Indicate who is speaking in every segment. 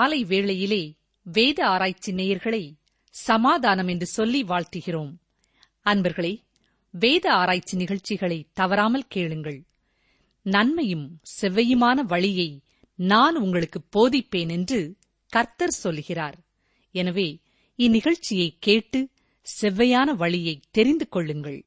Speaker 1: காலை வேளையிலே வேத ஆராய்ச்சி நேயர்களை சமாதானம் என்று சொல்லி வாழ்த்துகிறோம் அன்பர்களே வேத ஆராய்ச்சி நிகழ்ச்சிகளை தவறாமல் கேளுங்கள் நன்மையும் செவ்வையுமான வழியை நான் உங்களுக்கு போதிப்பேன் என்று கர்த்தர் சொல்கிறார் எனவே இந்நிகழ்ச்சியை கேட்டு செவ்வையான வழியை தெரிந்து கொள்ளுங்கள்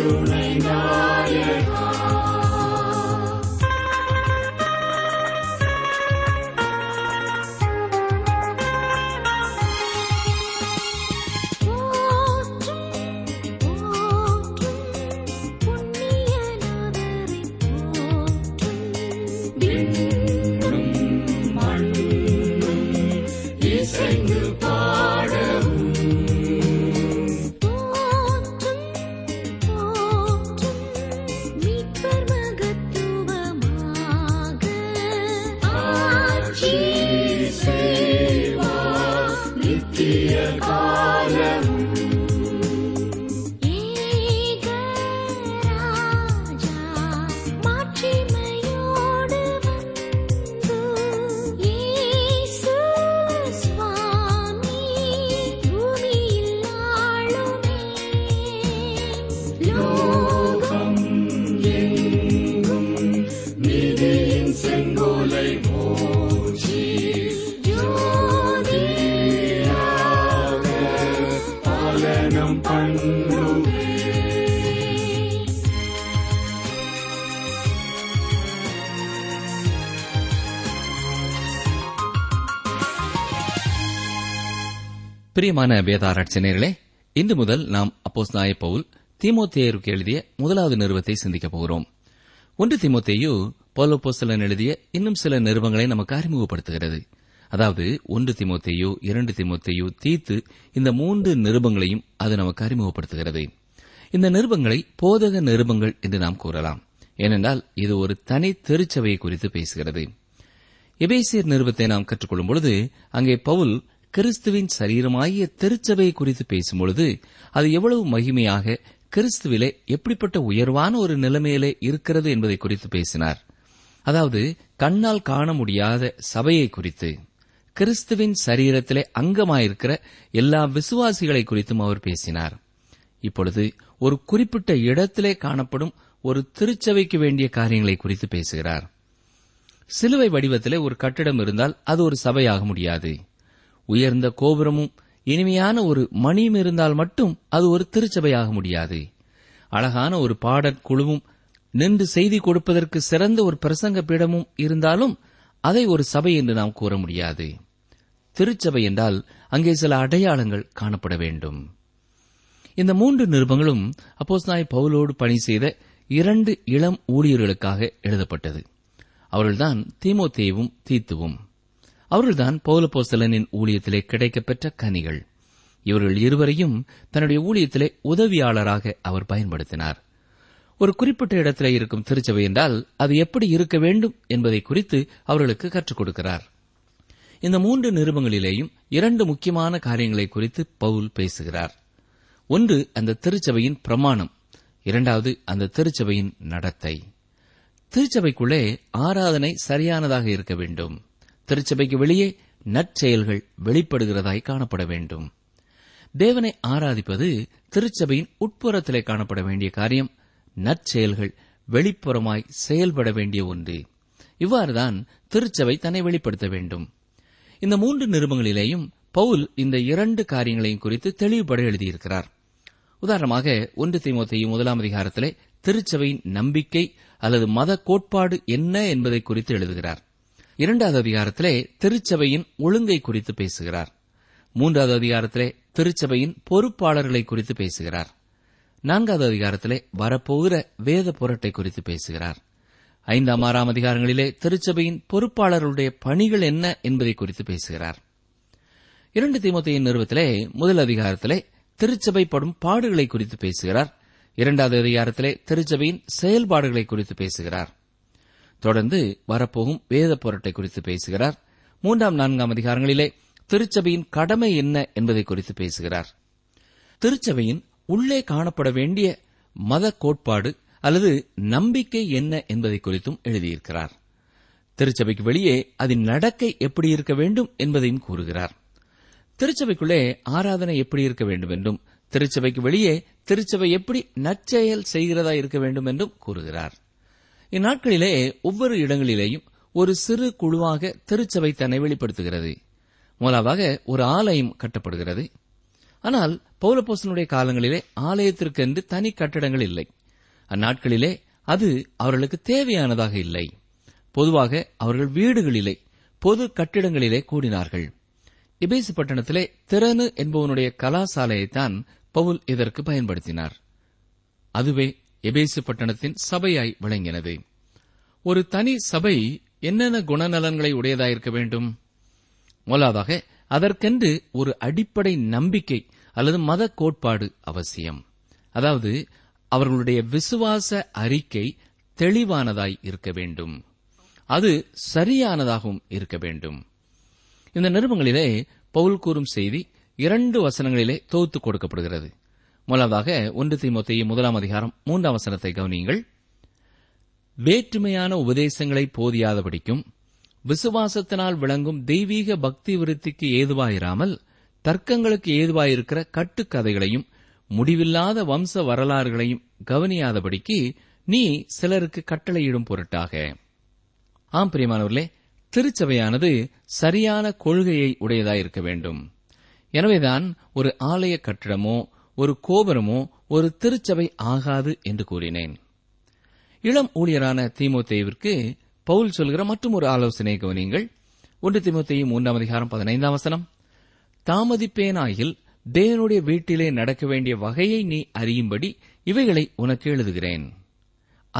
Speaker 2: Tu reinado.
Speaker 3: பிரியமான வேதாராட்சியர்களே இன்று முதல் நாம் அப்போஸ் நாய பவுல் திமுத்தேயருக்கு எழுதிய முதலாவது நிறுவத்தை சிந்திக்கப் போகிறோம் ஒன்று திமுத்தேயு பௌலோபோசலன் எழுதிய இன்னும் சில நிறுவங்களை நமக்கு அறிமுகப்படுத்துகிறது அதாவது ஒன்று திமுத்தேயு இரண்டு திமுத்தேயு தீத்து இந்த மூன்று நிருபங்களையும் அது நமக்கு அறிமுகப்படுத்துகிறது இந்த நிருபங்களை போதக நிருபங்கள் என்று நாம் கூறலாம் ஏனென்றால் இது ஒரு தனி திருச்சபையை குறித்து பேசுகிறது எபேசியர் நிருபத்தை நாம் கற்றுக்கொள்ளும் பொழுது அங்கே பவுல் கிறிஸ்துவின் சரீரமாகிய திருச்சபையை குறித்து பேசும்பொழுது அது எவ்வளவு மகிமையாக கிறிஸ்துவிலே எப்படிப்பட்ட உயர்வான ஒரு நிலைமையிலே இருக்கிறது என்பதை குறித்து பேசினார் அதாவது கண்ணால் காண முடியாத சபையை குறித்து கிறிஸ்துவின் சரீரத்திலே அங்கமாயிருக்கிற எல்லா விசுவாசிகளை குறித்தும் அவர் பேசினார் இப்பொழுது ஒரு குறிப்பிட்ட இடத்திலே காணப்படும் ஒரு திருச்சபைக்கு வேண்டிய காரியங்களை குறித்து பேசுகிறார் சிலுவை வடிவத்திலே ஒரு கட்டிடம் இருந்தால் அது ஒரு சபையாக முடியாது உயர்ந்த கோபுரமும் இனிமையான ஒரு மணியும் இருந்தால் மட்டும் அது ஒரு திருச்சபையாக முடியாது அழகான ஒரு பாடற்குழுவும் நின்று செய்தி கொடுப்பதற்கு சிறந்த ஒரு பிரசங்க பீடமும் இருந்தாலும் அதை ஒரு சபை என்று நாம் கூற முடியாது திருச்சபை என்றால் அங்கே சில அடையாளங்கள் காணப்பட வேண்டும் இந்த மூன்று நிருபங்களும் அப்போஸ் நாய் பவுலோடு பணி செய்த இரண்டு இளம் ஊழியர்களுக்காக எழுதப்பட்டது அவர்கள்தான் தேவும் தீத்துவும் அவர்கள்தான் பௌலப்போசலனின் ஊழியத்திலே கிடைக்கப்பெற்ற கனிகள் இவர்கள் இருவரையும் தன்னுடைய ஊழியத்திலே உதவியாளராக அவர் பயன்படுத்தினார் ஒரு குறிப்பிட்ட இடத்திலே இருக்கும் திருச்சபை என்றால் அது எப்படி இருக்க வேண்டும் என்பதை குறித்து அவர்களுக்கு கற்றுக் கொடுக்கிறார் இந்த மூன்று நிருபங்களிலேயும் இரண்டு முக்கியமான காரியங்களை குறித்து பவுல் பேசுகிறார் ஒன்று அந்த திருச்சபையின் பிரமாணம் இரண்டாவது அந்த திருச்சபையின் நடத்தை திருச்சபைக்குள்ளே ஆராதனை சரியானதாக இருக்க வேண்டும் திருச்சபைக்கு வெளியே நற்செயல்கள் வெளிப்படுகிறதாய் காணப்பட வேண்டும் தேவனை ஆராதிப்பது திருச்சபையின் உட்புறத்திலே காணப்பட வேண்டிய காரியம் நற்செயல்கள் வெளிப்புறமாய் செயல்பட வேண்டிய ஒன்று இவ்வாறுதான் திருச்சபை தன்னை வெளிப்படுத்த வேண்டும் இந்த மூன்று நிருபங்களிலேயும் பவுல் இந்த இரண்டு காரியங்களையும் குறித்து தெளிவுபட எழுதியிருக்கிறார் உதாரணமாக ஒன்று திமுத்தையும் முதலாம் அதிகாரத்திலே திருச்சபையின் நம்பிக்கை அல்லது மத கோட்பாடு என்ன என்பதை குறித்து எழுதுகிறார் இரண்டாவது அதிகாரத்திலே திருச்சபையின் ஒழுங்கை குறித்து பேசுகிறார் மூன்றாவது அதிகாரத்திலே திருச்சபையின் பொறுப்பாளர்களை குறித்து பேசுகிறார் நான்காவது அதிகாரத்திலே வரப்போகிற வேத புரட்டை குறித்து பேசுகிறார் ஐந்தாம் ஆறாம் அதிகாரங்களிலே திருச்சபையின் பொறுப்பாளர்களுடைய பணிகள் என்ன என்பதை குறித்து பேசுகிறார் இரண்டு திமுத்தையின் நிறுவத்திலே முதல் அதிகாரத்திலே திருச்சபை படும் பாடுகளை குறித்து பேசுகிறார் இரண்டாவது அதிகாரத்திலே திருச்சபையின் செயல்பாடுகளை குறித்து பேசுகிறார் தொடர்ந்து வரப்போகும் வேத போராட்டை குறித்து பேசுகிறார் மூன்றாம் நான்காம் அதிகாரங்களிலே திருச்சபையின் கடமை என்ன என்பதை குறித்து பேசுகிறார் திருச்சபையின் உள்ளே காணப்பட வேண்டிய மத கோட்பாடு அல்லது நம்பிக்கை என்ன என்பதை குறித்தும் எழுதியிருக்கிறார் திருச்சபைக்கு வெளியே அதன் நடக்கை எப்படி இருக்க வேண்டும் என்பதையும் கூறுகிறார் திருச்சபைக்குள்ளே ஆராதனை எப்படி இருக்க வேண்டும் என்றும் திருச்சபைக்கு வெளியே திருச்சபை எப்படி நற்செயல் செய்கிறதா இருக்க வேண்டும் என்றும் கூறுகிறார் இந்நாட்களிலே ஒவ்வொரு இடங்களிலேயும் ஒரு சிறு குழுவாக திருச்சபை தன்னை வெளிப்படுத்துகிறது முதலாவாக ஒரு ஆலயம் கட்டப்படுகிறது ஆனால் பௌலப்போசனுடைய காலங்களிலே ஆலயத்திற்கென்று தனி கட்டடங்கள் இல்லை அந்நாட்களிலே அது அவர்களுக்கு தேவையானதாக இல்லை பொதுவாக அவர்கள் வீடுகளிலே பொது கட்டிடங்களிலே கூடினார்கள் இபேசு பட்டணத்திலே திறனு என்பவனுடைய கலாசாலையைத்தான் பவுல் இதற்கு பயன்படுத்தினார் அதுவே எபேசு பட்டணத்தின் சபையாய் விளங்கினது ஒரு தனி சபை என்னென்ன குணநலன்களை உடையதாயிருக்க வேண்டும் முதலாவதாக அதற்கென்று ஒரு அடிப்படை நம்பிக்கை அல்லது மத கோட்பாடு அவசியம் அதாவது அவர்களுடைய விசுவாச அறிக்கை தெளிவானதாய் இருக்க வேண்டும் அது சரியானதாகவும் இருக்க வேண்டும் இந்த நிருபங்களிலே பவுல் கூறும் செய்தி இரண்டு வசனங்களிலே தொகுத்து கொடுக்கப்படுகிறது முதலாவதாக ஒன்று திமுத்தையும் முதலாம் அதிகாரம் மூன்றாம் வசனத்தை கவனியுங்கள் வேற்றுமையான உபதேசங்களை போதியாதபடிக்கும் விசுவாசத்தினால் விளங்கும் தெய்வீக பக்தி விருத்திக்கு ஏதுவாயிராமல் தர்க்கங்களுக்கு ஏதுவாயிருக்கிற கட்டுக்கதைகளையும் முடிவில்லாத வம்ச வரலாறுகளையும் கவனியாதபடிக்கு நீ சிலருக்கு கட்டளையிடும் பொருட்டாக ஆம் பிரியமானவர்களே திருச்சபையானது சரியான கொள்கையை உடையதாயிருக்க வேண்டும் எனவேதான் ஒரு ஆலய கட்டிடமோ ஒரு கோபுரமோ ஒரு திருச்சபை ஆகாது என்று கூறினேன் இளம் ஊழியரான திமுதேவிற்கு பவுல் சொல்கிற மற்றும் ஒரு ஆலோசனை கவனியுங்கள் ஒன்று திமுத்தையும் மூன்றாம் அதிகாரம் பதினைந்தாம் வசனம் தாமதிப்பேனாயில் தேவனுடைய வீட்டிலே நடக்க வேண்டிய வகையை நீ அறியும்படி இவைகளை உனக்கு எழுதுகிறேன்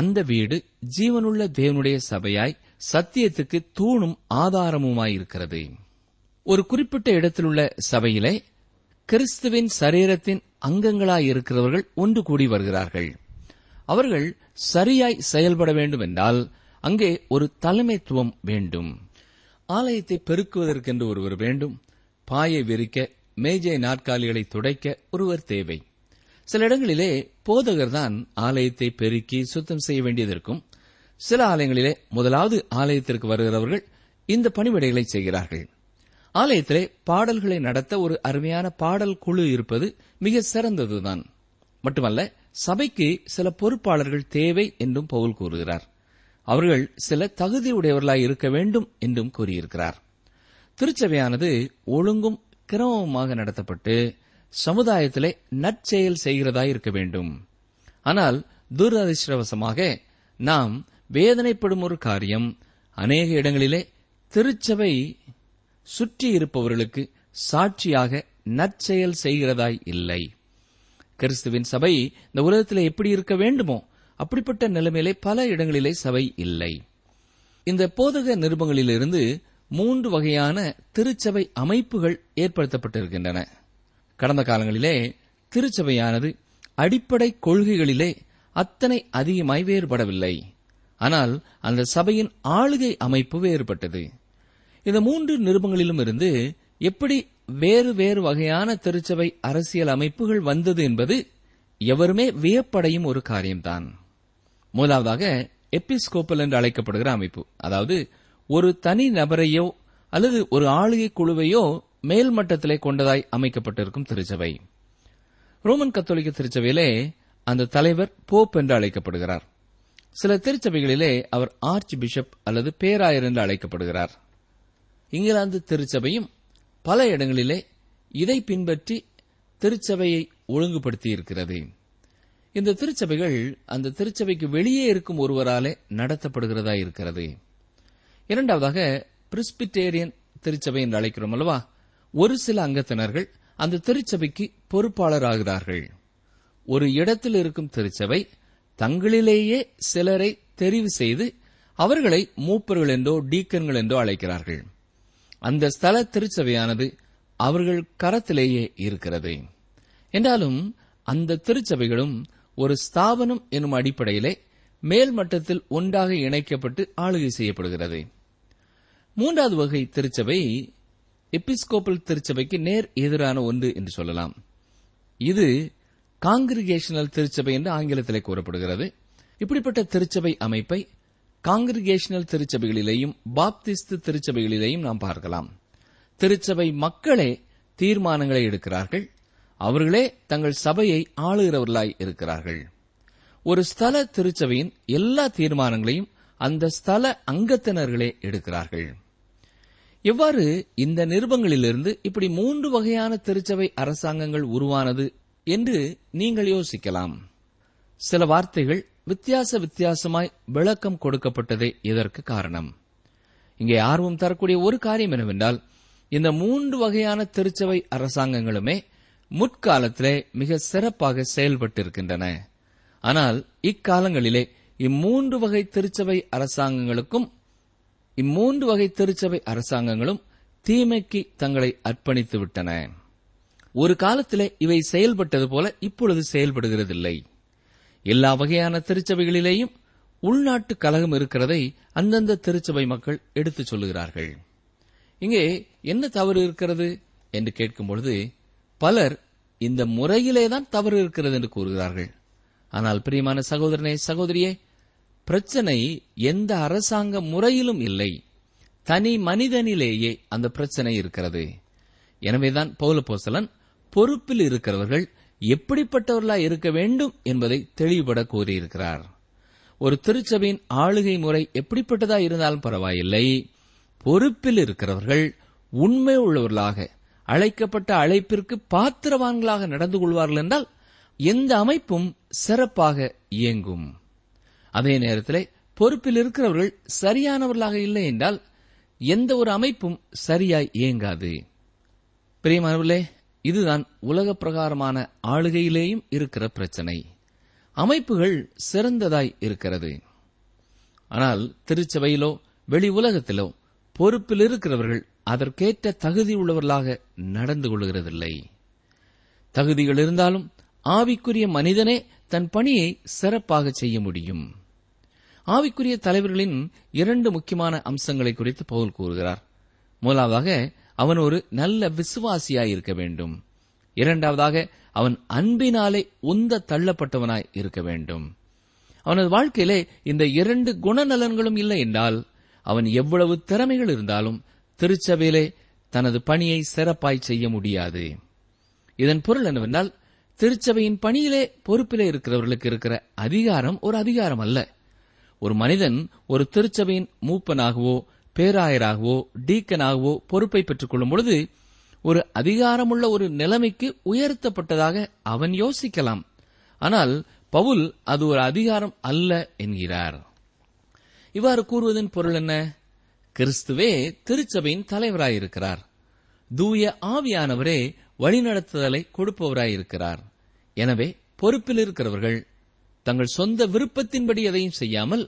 Speaker 3: அந்த வீடு ஜீவனுள்ள தேவனுடைய சபையாய் சத்தியத்துக்கு தூணும் ஆதாரமுமாயிருக்கிறது ஒரு குறிப்பிட்ட இடத்திலுள்ள சபையிலே கிறிஸ்துவின் சரீரத்தின் அங்கங்களாயிருக்கிறவர்கள் ஒன்று கூடி வருகிறார்கள் அவர்கள் சரியாய் செயல்பட வேண்டும் என்றால் அங்கே ஒரு தலைமைத்துவம் வேண்டும் ஆலயத்தை பெருக்குவதற்கென்று ஒருவர் வேண்டும் பாயை விரிக்க மேஜை நாற்காலிகளை துடைக்க ஒருவர் தேவை சில இடங்களிலே போதகர்தான் ஆலயத்தை பெருக்கி சுத்தம் செய்ய வேண்டியதற்கும் சில ஆலயங்களிலே முதலாவது ஆலயத்திற்கு வருகிறவர்கள் இந்த பணிவிடைகளை செய்கிறார்கள் ஆலயத்திலே பாடல்களை நடத்த ஒரு அருமையான பாடல் குழு இருப்பது மிக சிறந்ததுதான் மட்டுமல்ல சபைக்கு சில பொறுப்பாளர்கள் தேவை என்றும் பவுல் கூறுகிறார் அவர்கள் சில தகுதியுடையவர்களாய் இருக்க வேண்டும் என்றும் கூறியிருக்கிறார் திருச்சபையானது ஒழுங்கும் கிரமமாக நடத்தப்பட்டு சமுதாயத்திலே நற்செயல் செய்கிறதாய் இருக்க வேண்டும் ஆனால் துரதிருஷ்டவசமாக நாம் வேதனைப்படும் ஒரு காரியம் அநேக இடங்களிலே திருச்சபை சுற்றி இருப்பவர்களுக்கு சாட்சியாக நற்செயல் செய்கிறதாய் இல்லை கிறிஸ்துவின் சபை இந்த உலகத்தில் எப்படி இருக்க வேண்டுமோ அப்படிப்பட்ட நிலைமையிலே பல இடங்களிலே சபை இல்லை இந்த போதக நிருபங்களிலிருந்து மூன்று வகையான திருச்சபை அமைப்புகள் ஏற்படுத்தப்பட்டிருக்கின்றன கடந்த காலங்களிலே திருச்சபையானது அடிப்படை கொள்கைகளிலே அத்தனை அதிகமாய் வேறுபடவில்லை ஆனால் அந்த சபையின் ஆளுகை அமைப்பு வேறுபட்டது இந்த மூன்று நிருபங்களிலும் இருந்து எப்படி வேறு வேறு வகையான திருச்சபை அரசியல் அமைப்புகள் வந்தது என்பது எவருமே வியப்படையும் ஒரு காரியம்தான் முதலாவதாக எபிஸ்கோப்பல் என்று அழைக்கப்படுகிற அமைப்பு அதாவது ஒரு தனி நபரையோ அல்லது ஒரு ஆளுகை குழுவையோ மேல்மட்டத்திலே கொண்டதாய் அமைக்கப்பட்டிருக்கும் திருச்சபை ரோமன் கத்தோலிக்க திருச்சபையிலே அந்த தலைவர் போப் என்று அழைக்கப்படுகிறார் சில திருச்சபைகளிலே அவர் ஆர்ச் பிஷப் அல்லது பேராயர் என்று அழைக்கப்படுகிறார் இங்கிலாந்து திருச்சபையும் பல இடங்களிலே இதை பின்பற்றி திருச்சபையை ஒழுங்குபடுத்தியிருக்கிறது இந்த திருச்சபைகள் அந்த திருச்சபைக்கு வெளியே இருக்கும் ஒருவராலே நடத்தப்படுகிறதா இருக்கிறது இரண்டாவதாக பிரிஸ்பிட்டேரியன் திருச்சபை என்று அழைக்கிறோம் அல்லவா ஒரு சில அங்கத்தினர்கள் அந்த திருச்சபைக்கு பொறுப்பாளராகிறார்கள் ஒரு இடத்தில் இருக்கும் திருச்சபை தங்களிலேயே சிலரை தெரிவு செய்து அவர்களை மூப்பர்கள் என்றோ டீக்கன்கள் என்றோ அழைக்கிறார்கள் அந்த ஸ்தல திருச்சபையானது அவர்கள் கரத்திலேயே இருக்கிறது என்றாலும் அந்த திருச்சபைகளும் ஒரு ஸ்தாபனம் எனும் அடிப்படையிலே மேல்மட்டத்தில் ஒன்றாக இணைக்கப்பட்டு ஆளுகை செய்யப்படுகிறது மூன்றாவது வகை திருச்சபை எபிஸ்கோபல் திருச்சபைக்கு நேர் எதிரான ஒன்று என்று சொல்லலாம் இது காங்கிரிகேஷனல் திருச்சபை என்று ஆங்கிலத்தில் கூறப்படுகிறது இப்படிப்பட்ட திருச்சபை அமைப்பை காங்கிரிகேஷனல் திருச்சபைகளிலேயும் பாப்திஸ்து திருச்சபைகளிலேயும் நாம் பார்க்கலாம் திருச்சபை மக்களே தீர்மானங்களை எடுக்கிறார்கள் அவர்களே தங்கள் சபையை ஆளுகிறவர்களாய் இருக்கிறார்கள் ஒரு ஸ்தல திருச்சபையின் எல்லா தீர்மானங்களையும் அந்த ஸ்தல அங்கத்தினர்களே எடுக்கிறார்கள் எவ்வாறு இந்த நிருபங்களிலிருந்து இப்படி மூன்று வகையான திருச்சபை அரசாங்கங்கள் உருவானது என்று நீங்கள் யோசிக்கலாம் சில வார்த்தைகள் வித்தியாச வித்தியாசமாய் விளக்கம் கொடுக்கப்பட்டதே இதற்கு காரணம் இங்கே ஆர்வம் தரக்கூடிய ஒரு காரியம் என்னவென்றால் இந்த மூன்று வகையான திருச்சபை அரசாங்கங்களுமே முற்காலத்திலே மிக சிறப்பாக செயல்பட்டு இருக்கின்றன ஆனால் இக்காலங்களிலே இம்மூன்று வகை திருச்சபை அரசாங்கங்களுக்கும் இம்மூன்று வகை திருச்சபை அரசாங்கங்களும் தீமைக்கு தங்களை அர்ப்பணித்து விட்டன ஒரு காலத்திலே இவை செயல்பட்டது போல இப்பொழுது செயல்படுகிறதில்லை எல்லா வகையான திருச்சபைகளிலேயும் உள்நாட்டு கலகம் இருக்கிறதை அந்தந்த திருச்சபை மக்கள் எடுத்துச் சொல்லுகிறார்கள் இங்கே என்ன தவறு இருக்கிறது என்று கேட்கும்பொழுது பலர் இந்த முறையிலே தான் தவறு இருக்கிறது என்று கூறுகிறார்கள் ஆனால் பிரியமான சகோதரனே சகோதரியே பிரச்சனை எந்த அரசாங்க முறையிலும் இல்லை தனி மனிதனிலேயே அந்த பிரச்சனை இருக்கிறது எனவேதான் பௌலபோசலன் பொறுப்பில் இருக்கிறவர்கள் எப்படிப்பட்டவர்களா இருக்க வேண்டும் என்பதை தெளிவுபட கூறியிருக்கிறார் ஒரு திருச்சபையின் ஆளுகை முறை எப்படிப்பட்டதா இருந்தாலும் பரவாயில்லை பொறுப்பில் இருக்கிறவர்கள் உண்மை உள்ளவர்களாக அழைக்கப்பட்ட அழைப்பிற்கு பாத்திரவான்களாக நடந்து கொள்வார்கள் என்றால் எந்த அமைப்பும் சிறப்பாக இயங்கும் அதே நேரத்தில் பொறுப்பில் இருக்கிறவர்கள் சரியானவர்களாக இல்லை என்றால் எந்த ஒரு அமைப்பும் சரியாய் இயங்காது இதுதான் உலக பிரகாரமான ஆளுகையிலேயும் இருக்கிற பிரச்சனை அமைப்புகள் சிறந்ததாய் இருக்கிறது ஆனால் திருச்சபையிலோ வெளி உலகத்திலோ பொறுப்பில் இருக்கிறவர்கள் அதற்கேற்ற தகுதி உள்ளவர்களாக நடந்து கொள்கிறதில்லை தகுதிகள் இருந்தாலும் ஆவிக்குரிய மனிதனே தன் பணியை சிறப்பாக செய்ய முடியும் ஆவிக்குரிய தலைவர்களின் இரண்டு முக்கியமான அம்சங்களை குறித்து பவுல் கூறுகிறார் முதலாவதாக அவன் ஒரு நல்ல விசுவாசியாய் இருக்க வேண்டும் இரண்டாவதாக அவன் அன்பினாலே உந்த தள்ளப்பட்டவனாய் இருக்க வேண்டும் அவனது வாழ்க்கையிலே இந்த இரண்டு குணநலன்களும் இல்லை என்றால் அவன் எவ்வளவு திறமைகள் இருந்தாலும் திருச்சபையிலே தனது பணியை சிறப்பாய் செய்ய முடியாது இதன் பொருள் என்னவென்றால் திருச்சபையின் பணியிலே பொறுப்பிலே இருக்கிறவர்களுக்கு இருக்கிற அதிகாரம் ஒரு அதிகாரம் அல்ல ஒரு மனிதன் ஒரு திருச்சபையின் மூப்பனாகவோ பேராயராகவோ டீக்கனாகவோ பொறுப்பை பெற்றுக் கொள்ளும் பொழுது ஒரு அதிகாரமுள்ள ஒரு நிலைமைக்கு உயர்த்தப்பட்டதாக அவன் யோசிக்கலாம் ஆனால் பவுல் அது ஒரு அதிகாரம் அல்ல என்கிறார் இவ்வாறு கூறுவதன் பொருள் என்ன கிறிஸ்துவே திருச்சபையின் தலைவராயிருக்கிறார் தூய ஆவியானவரே வழிநடத்துதலை கொடுப்பவராயிருக்கிறார் எனவே பொறுப்பில் இருக்கிறவர்கள் தங்கள் சொந்த விருப்பத்தின்படி எதையும் செய்யாமல்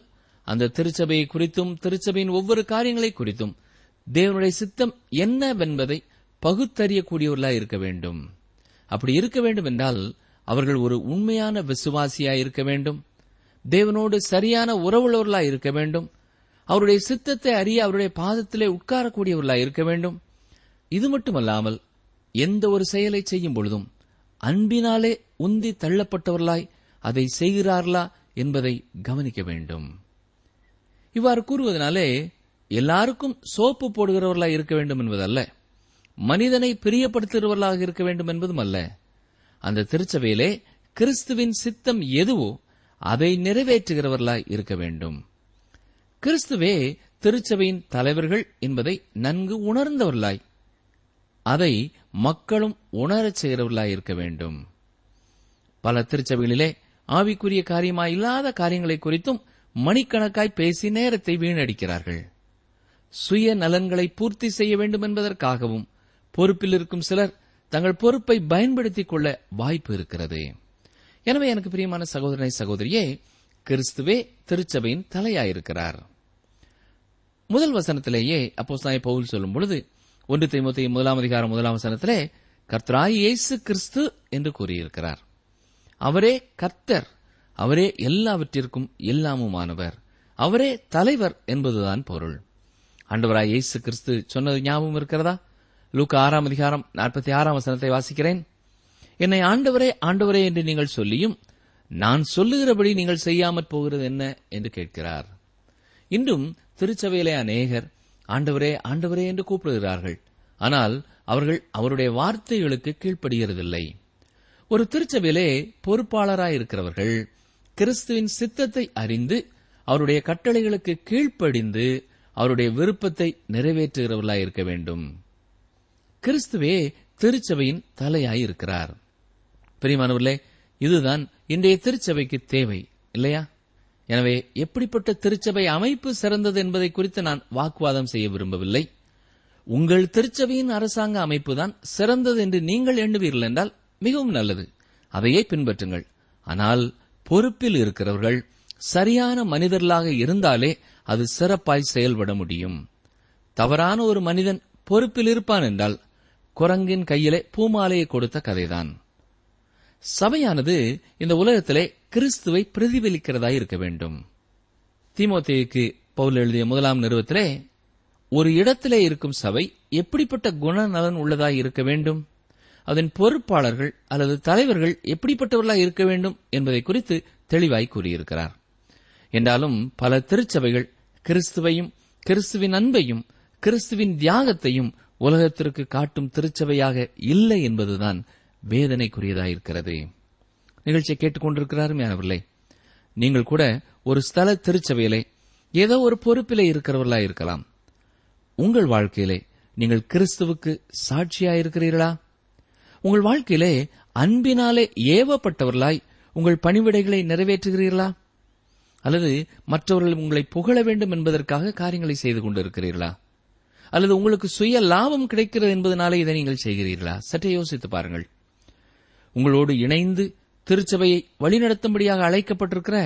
Speaker 3: அந்த திருச்சபையை குறித்தும் திருச்சபையின் ஒவ்வொரு காரியங்களை குறித்தும் தேவனுடைய சித்தம் என்னவென்பதை பகுத்தறியக்கூடியவர்களாக இருக்க வேண்டும் அப்படி இருக்க வேண்டும் என்றால் அவர்கள் ஒரு உண்மையான விசுவாசியாக இருக்க வேண்டும் தேவனோடு சரியான உறவுள்ளவர்களாக இருக்க வேண்டும் அவருடைய சித்தத்தை அறிய அவருடைய பாதத்திலே உட்காரக்கூடியவர்களாக இருக்க வேண்டும் இது மட்டுமல்லாமல் எந்த ஒரு செயலை செய்யும் பொழுதும் அன்பினாலே உந்தி தள்ளப்பட்டவர்களாய் அதை செய்கிறார்களா என்பதை கவனிக்க வேண்டும் இவ்வாறு கூறுவதனாலே எல்லாருக்கும் சோப்பு போடுகிறவர்களாக இருக்க வேண்டும் என்பதல்ல மனிதனை பிரியப்படுத்துகிறவர்களாக இருக்க வேண்டும் என்பதும் அல்ல அந்த திருச்சபையிலே கிறிஸ்துவின் சித்தம் எதுவோ அதை நிறைவேற்றுகிறவர்களாய் இருக்க வேண்டும் கிறிஸ்துவே திருச்சபையின் தலைவர்கள் என்பதை நன்கு உணர்ந்தவர்களாய் அதை மக்களும் உணரச் செய்கிறவர்களாய் இருக்க வேண்டும் பல திருச்சபைகளிலே ஆவிக்குரிய காரியமாயில்லாத காரியங்களை குறித்தும் மணிக்கணக்காய் பேசி நேரத்தை வீணடிக்கிறார்கள் சுய நலன்களை பூர்த்தி செய்ய வேண்டும் என்பதற்காகவும் பொறுப்பில் இருக்கும் சிலர் தங்கள் பொறுப்பை பயன்படுத்திக் கொள்ள வாய்ப்பு இருக்கிறது எனவே எனக்கு பிரியமான சகோதரனை சகோதரியே கிறிஸ்துவே திருச்சபையின் தலையாயிருக்கிறார் முதல் வசனத்திலேயே அப்போ பவுல் சொல்லும் பொழுது ஒன்று தைமுத்தி முதலாம் அதிகாரம் முதலாம் வசனத்திலே கர்த்தராய் இயேசு கிறிஸ்து என்று கூறியிருக்கிறார் அவரே கர்த்தர் அவரே எல்லாவற்றிற்கும் எல்லாமுமானவர் அவரே தலைவர் என்பதுதான் பொருள் அண்டவராய் இயேசு கிறிஸ்து சொன்னது ஞாபகம் இருக்கிறதா லூக்கு ஆறாம் அதிகாரம் நாற்பத்தி ஆறாம் வசனத்தை வாசிக்கிறேன் என்னை ஆண்டவரே ஆண்டவரே என்று நீங்கள் சொல்லியும் நான் சொல்லுகிறபடி நீங்கள் செய்யாமற் போகிறது என்ன என்று கேட்கிறார் இன்றும் திருச்சபையிலே அநேகர் ஆண்டவரே ஆண்டவரே என்று கூப்பிடுகிறார்கள் ஆனால் அவர்கள் அவருடைய வார்த்தைகளுக்கு கீழ்ப்படுகிறதில்லை ஒரு திருச்சபையிலே பொறுப்பாளராயிருக்கிறவர்கள் கிறிஸ்துவின் சித்தத்தை அறிந்து அவருடைய கட்டளைகளுக்கு கீழ்ப்படிந்து அவருடைய விருப்பத்தை நிறைவேற்றுகிறவர்களாயிருக்க வேண்டும் கிறிஸ்துவே திருச்சபையின் தலையாயிருக்கிறார் பிரியமானவர்களே இதுதான் இன்றைய திருச்சபைக்கு தேவை இல்லையா எனவே எப்படிப்பட்ட திருச்சபை அமைப்பு சிறந்தது என்பதை குறித்து நான் வாக்குவாதம் செய்ய விரும்பவில்லை உங்கள் திருச்சபையின் அரசாங்க அமைப்புதான் சிறந்தது என்று நீங்கள் எண்ணுவீர்கள் என்றால் மிகவும் நல்லது அதையே பின்பற்றுங்கள் ஆனால் பொறுப்பில் இருக்கிறவர்கள் சரியான மனிதர்களாக இருந்தாலே அது சிறப்பாய் செயல்பட முடியும் தவறான ஒரு மனிதன் பொறுப்பில் இருப்பான் என்றால் குரங்கின் கையிலே பூமாலையை கொடுத்த கதைதான் சபையானது இந்த உலகத்திலே கிறிஸ்துவை பிரதிபலிக்கிறதாய் இருக்க வேண்டும் திமுக பவுல் எழுதிய முதலாம் நிறுவத்திலே ஒரு இடத்திலே இருக்கும் சபை எப்படிப்பட்ட குணநலன் உள்ளதாய் இருக்க வேண்டும் அதன் பொறுப்பாளர்கள் அல்லது தலைவர்கள் எப்படிப்பட்டவர்களாக இருக்க வேண்டும் என்பதை குறித்து தெளிவாய் கூறியிருக்கிறார் என்றாலும் பல திருச்சபைகள் கிறிஸ்துவையும் கிறிஸ்துவின் அன்பையும் கிறிஸ்துவின் தியாகத்தையும் உலகத்திற்கு காட்டும் திருச்சபையாக இல்லை என்பதுதான் வேதனைக்குரியதாயிருக்கிறது நிகழ்ச்சியை கேட்டுக்கொண்டிருக்கிறார் மேனவில்லை நீங்கள் கூட ஒரு ஸ்தல திருச்சபையிலே ஏதோ ஒரு பொறுப்பிலே இருக்கிறவர்களா இருக்கலாம் உங்கள் வாழ்க்கையிலே நீங்கள் கிறிஸ்துவுக்கு சாட்சியாயிருக்கிறீர்களா உங்கள் வாழ்க்கையிலே அன்பினாலே ஏவப்பட்டவர்களாய் உங்கள் பணிவிடைகளை நிறைவேற்றுகிறீர்களா அல்லது மற்றவர்கள் உங்களை புகழ வேண்டும் என்பதற்காக காரியங்களை செய்து கொண்டிருக்கிறீர்களா அல்லது உங்களுக்கு சுய லாபம் கிடைக்கிறது என்பதனாலே இதை நீங்கள் செய்கிறீர்களா சற்றே யோசித்து பாருங்கள் உங்களோடு இணைந்து திருச்சபையை வழிநடத்தும்படியாக அழைக்கப்பட்டிருக்கிற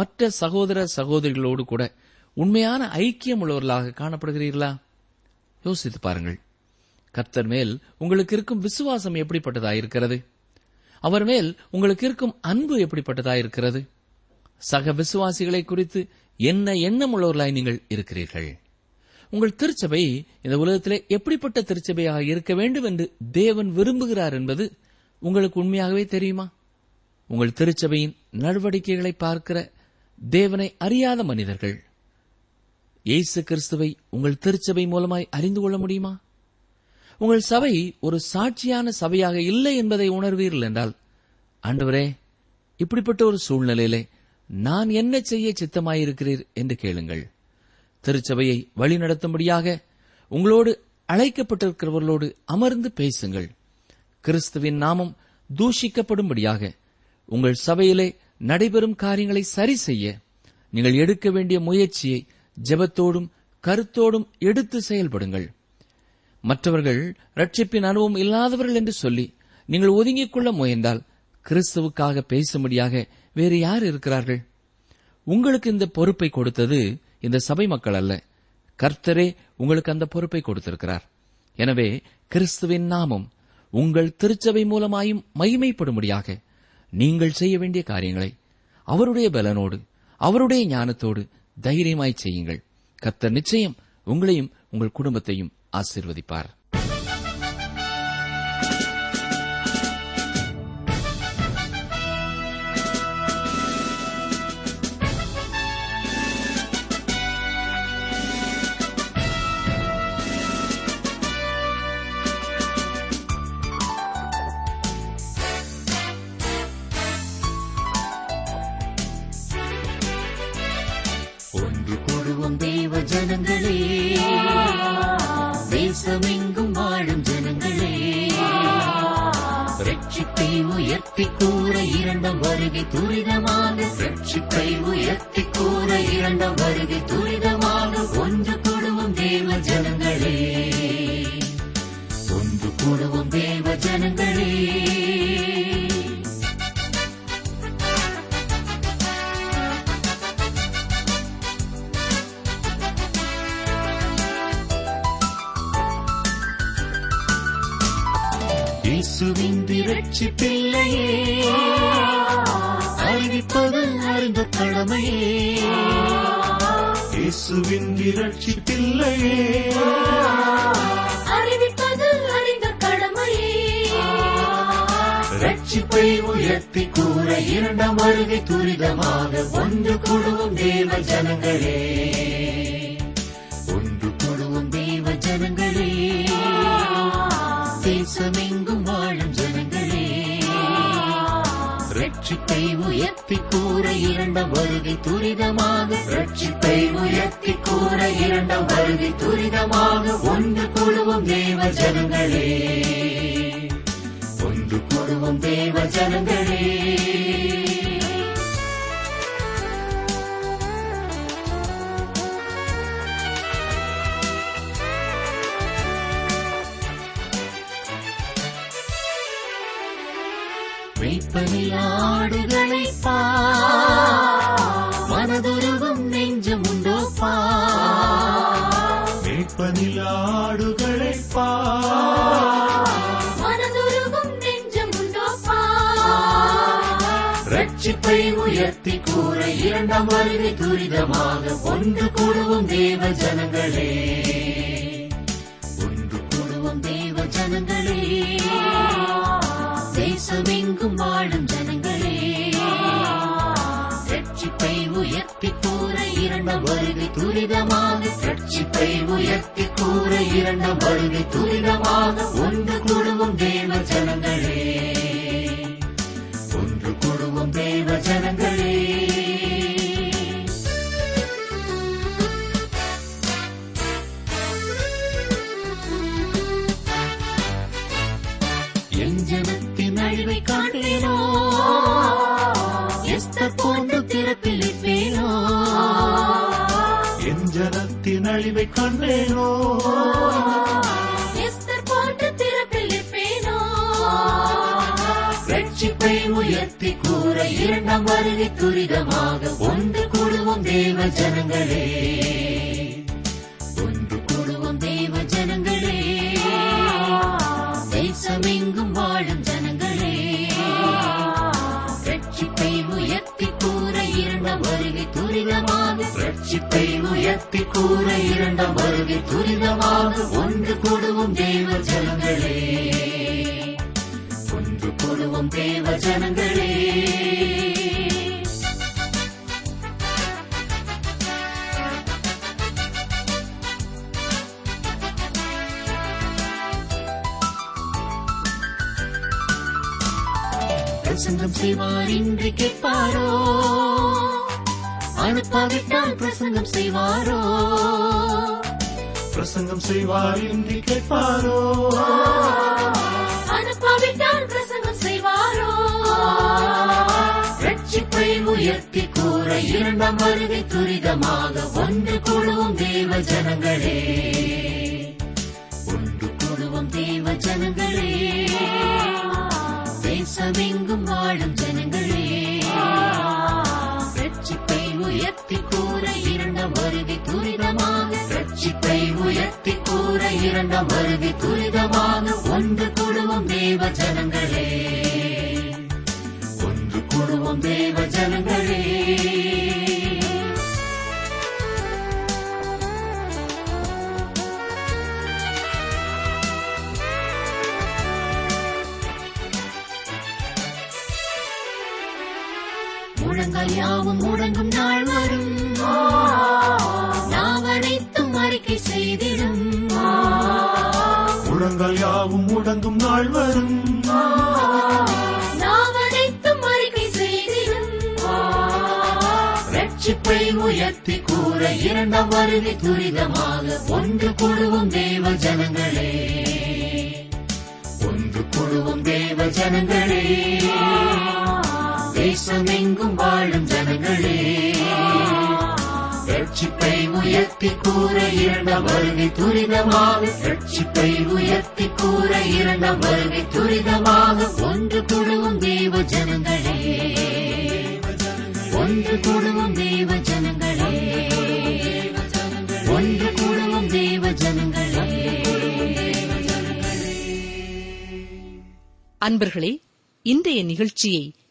Speaker 3: மற்ற சகோதர சகோதரிகளோடு கூட உண்மையான ஐக்கியம் உள்ளவர்களாக காணப்படுகிறீர்களா யோசித்து பாருங்கள் கர்த்தர் மேல் உங்களுக்கு இருக்கும் விசுவாசம் எப்படிப்பட்டதாயிருக்கிறது அவர் மேல் உங்களுக்கு இருக்கும் அன்பு எப்படிப்பட்டதாயிருக்கிறது சக விசுவாசிகளை குறித்து என்ன எண்ணம் உள்ளவர்களாய் நீங்கள் இருக்கிறீர்கள் உங்கள் திருச்சபை இந்த உலகத்திலே எப்படிப்பட்ட திருச்சபையாக இருக்க வேண்டும் என்று தேவன் விரும்புகிறார் என்பது உங்களுக்கு உண்மையாகவே தெரியுமா உங்கள் திருச்சபையின் நடவடிக்கைகளை பார்க்கிற தேவனை அறியாத மனிதர்கள் இயேசு கிறிஸ்துவை உங்கள் திருச்சபை மூலமாய் அறிந்து கொள்ள முடியுமா உங்கள் சபை ஒரு சாட்சியான சபையாக இல்லை என்பதை உணர்வீர்கள் என்றால் ஆண்டவரே இப்படிப்பட்ட ஒரு சூழ்நிலையிலே நான் என்ன செய்ய சித்தமாயிருக்கிறீர் என்று கேளுங்கள் திருச்சபையை வழிநடத்தும்படியாக உங்களோடு அழைக்கப்பட்டிருக்கிறவர்களோடு அமர்ந்து பேசுங்கள் கிறிஸ்துவின் நாமம் தூஷிக்கப்படும்படியாக உங்கள் சபையிலே நடைபெறும் காரியங்களை சரி செய்ய நீங்கள் எடுக்க வேண்டிய முயற்சியை ஜெபத்தோடும் கருத்தோடும் எடுத்து செயல்படுங்கள் மற்றவர்கள் ரட்சிப்பின் அனுபவம் இல்லாதவர்கள் என்று சொல்லி நீங்கள் ஒதுங்கிக் கொள்ள முயன்றால் கிறிஸ்துவுக்காக பேசும்படியாக வேறு யார் இருக்கிறார்கள் உங்களுக்கு இந்த பொறுப்பை கொடுத்தது இந்த சபை மக்கள் அல்ல கர்த்தரே உங்களுக்கு அந்த பொறுப்பை கொடுத்திருக்கிறார் எனவே கிறிஸ்துவின் நாமம் உங்கள் திருச்சபை மூலமாயும் மகிமைப்படும்படியாக நீங்கள் செய்ய வேண்டிய காரியங்களை அவருடைய பலனோடு அவருடைய ஞானத்தோடு தைரியமாய் செய்யுங்கள் கர்த்தர் நிச்சயம் உங்களையும் உங்கள் குடும்பத்தையும் ஆசிர்வதிப்பார் 为每一滴。ரட்சிப்பை உயர்த்தி கூற இரண்ட வருகை துரிதமாக ரட்சிப்பை உயர்த்தி கூற இரண்ட வருகை துரிதமாக ஒன்று குழுவும் தேவ ஜனங்களே ஒன்று குழுவும் தேவ ஜனங்களே பணியாடுகளை பா மனதுருவும் நெஞ்சம் உண்டோ பா மேற்பனிலாடுகளை பா மனதுருவும் நெஞ்சம் உண்டோ பா ரட்சிப்பை உயர்த்தி கூற இரண்டாம் வருகை துரிதமாக ஒன்று கூடுவோம் தேவ ஜனங்களே ஒன்று கூடுவோம் தேவ ஜனங்களே துரிதமாக சர்ச்சிப்பை உயர்த்தி கூற இரண்டாம் வருகை துரிதமாக ஒன்று கூடுவோம் தேவ ஜனங்கள் கண்டேனோ ரட்சிப்பை உயர்த்தி கூற இரண்டாம் வருகை துரிதமாக ஒன்று கூடுவோம் தேவ ஜனங்களே சித்தை உயர்த்தி கூற இரண்டாம் வருகை துரிதமாக ஒன்று கூடுவோம் தேவ ஜனங்களே ஒன்று கூடுவோம் தேவ ஜனங்களே பிரசங்கம் செய்வார் கேட்பாரோ அனுப்பாவிட்டால் பிரசங்கம் செய்வாரோ பிரசங்கம் செய்வார் என்று கேட்பாரோ அனுப்பாவிட்டால் பிரசங்கம் செய்வாரோ ரட்சிப்பை உயர்த்தி கூற இரண்டாம் துரிதமாக ஒன்று கூடுவோம் தேவ ஜனங்களே ஒன்று கூடுவோம் தேவ ஜனங்களே தேசமெங்கும் வாழும் ஜனங்களே உயர்த்தி கூற இருண்ட வருதி துரிதமாக சர்ச்சிப்பை உயர்த்தி கூற இருண்ட வருதி துரிதமாக ஒன்று குடும்பம் தேவ ஜனங்களே ஒன்று குடும்பம் தேவ ஜனங்களே யாவும் முடங்கும் நாள் வரும் நாம் அனைத்தும் அறிக்கை செய்திடும் முழங்கள் யாவும் முடங்கும் நாள் வரும் நாம் அனைத்தும் அறிக்கை செய்திடும் ரட்சிப்பை உயர்த்தி கூற இரண்டாம் வருகை துரிதமாக ஒன்று குழுவும் தேவ ஜனங்களே ஒன்று குழுவும் தேவ ஜனங்களே தேசமெங்கும் வாழும் ஜனங்களே ரட்சிப்பை உயர்த்தி கூற இரண்ட வருகை துரிதமாக ரட்சிப்பை உயர்த்தி கூற இரண்ட வருகை துரிதமாக ஒன்று குழுவும் தேவ ஜனங்களே ஒன்று குழுவும் தேவ ஜனங்களே ஒன்று கூடுவோம் தேவ ஜனங்களே அன்பர்களே இன்றைய நிகழ்ச்சியை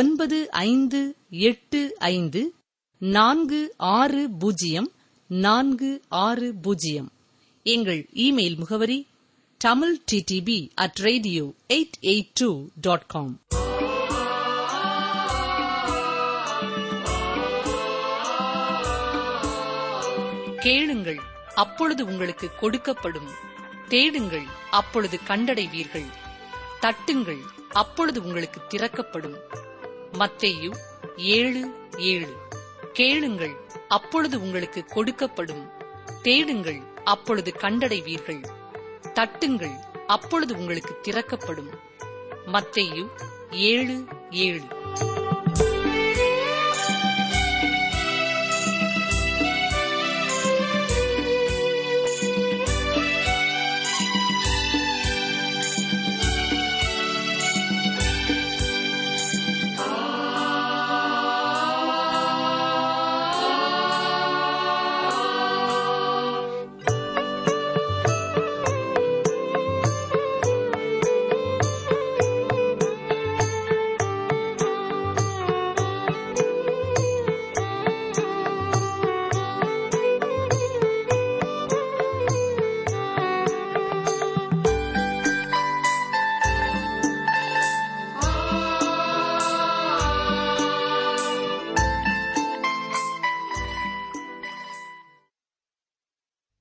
Speaker 3: ஒன்பது ஐந்து எட்டு ஐந்து நான்கு ஆறு பூஜ்ஜியம் நான்கு ஆறு பூஜ்ஜியம் எங்கள் இமெயில் முகவரி Tamil DTP at radio eight eight two dot com கேளுங்கள் அப்பொழுது உங்களுக்கு கொடுக்கப்படும் தேடுங்கள் அப்பொழுது கண்டடைவீர்கள் தட்டுங்கள் அப்பொழுது உங்களுக்கு திறக்கப்படும் மத்தேயு ஏழு ஏழு கேளுங்கள் அப்பொழுது உங்களுக்கு கொடுக்கப்படும் தேடுங்கள் அப்பொழுது கண்டடைவீர்கள் தட்டுங்கள் அப்பொழுது உங்களுக்கு திறக்கப்படும் மத்தேயு ஏழு ஏழு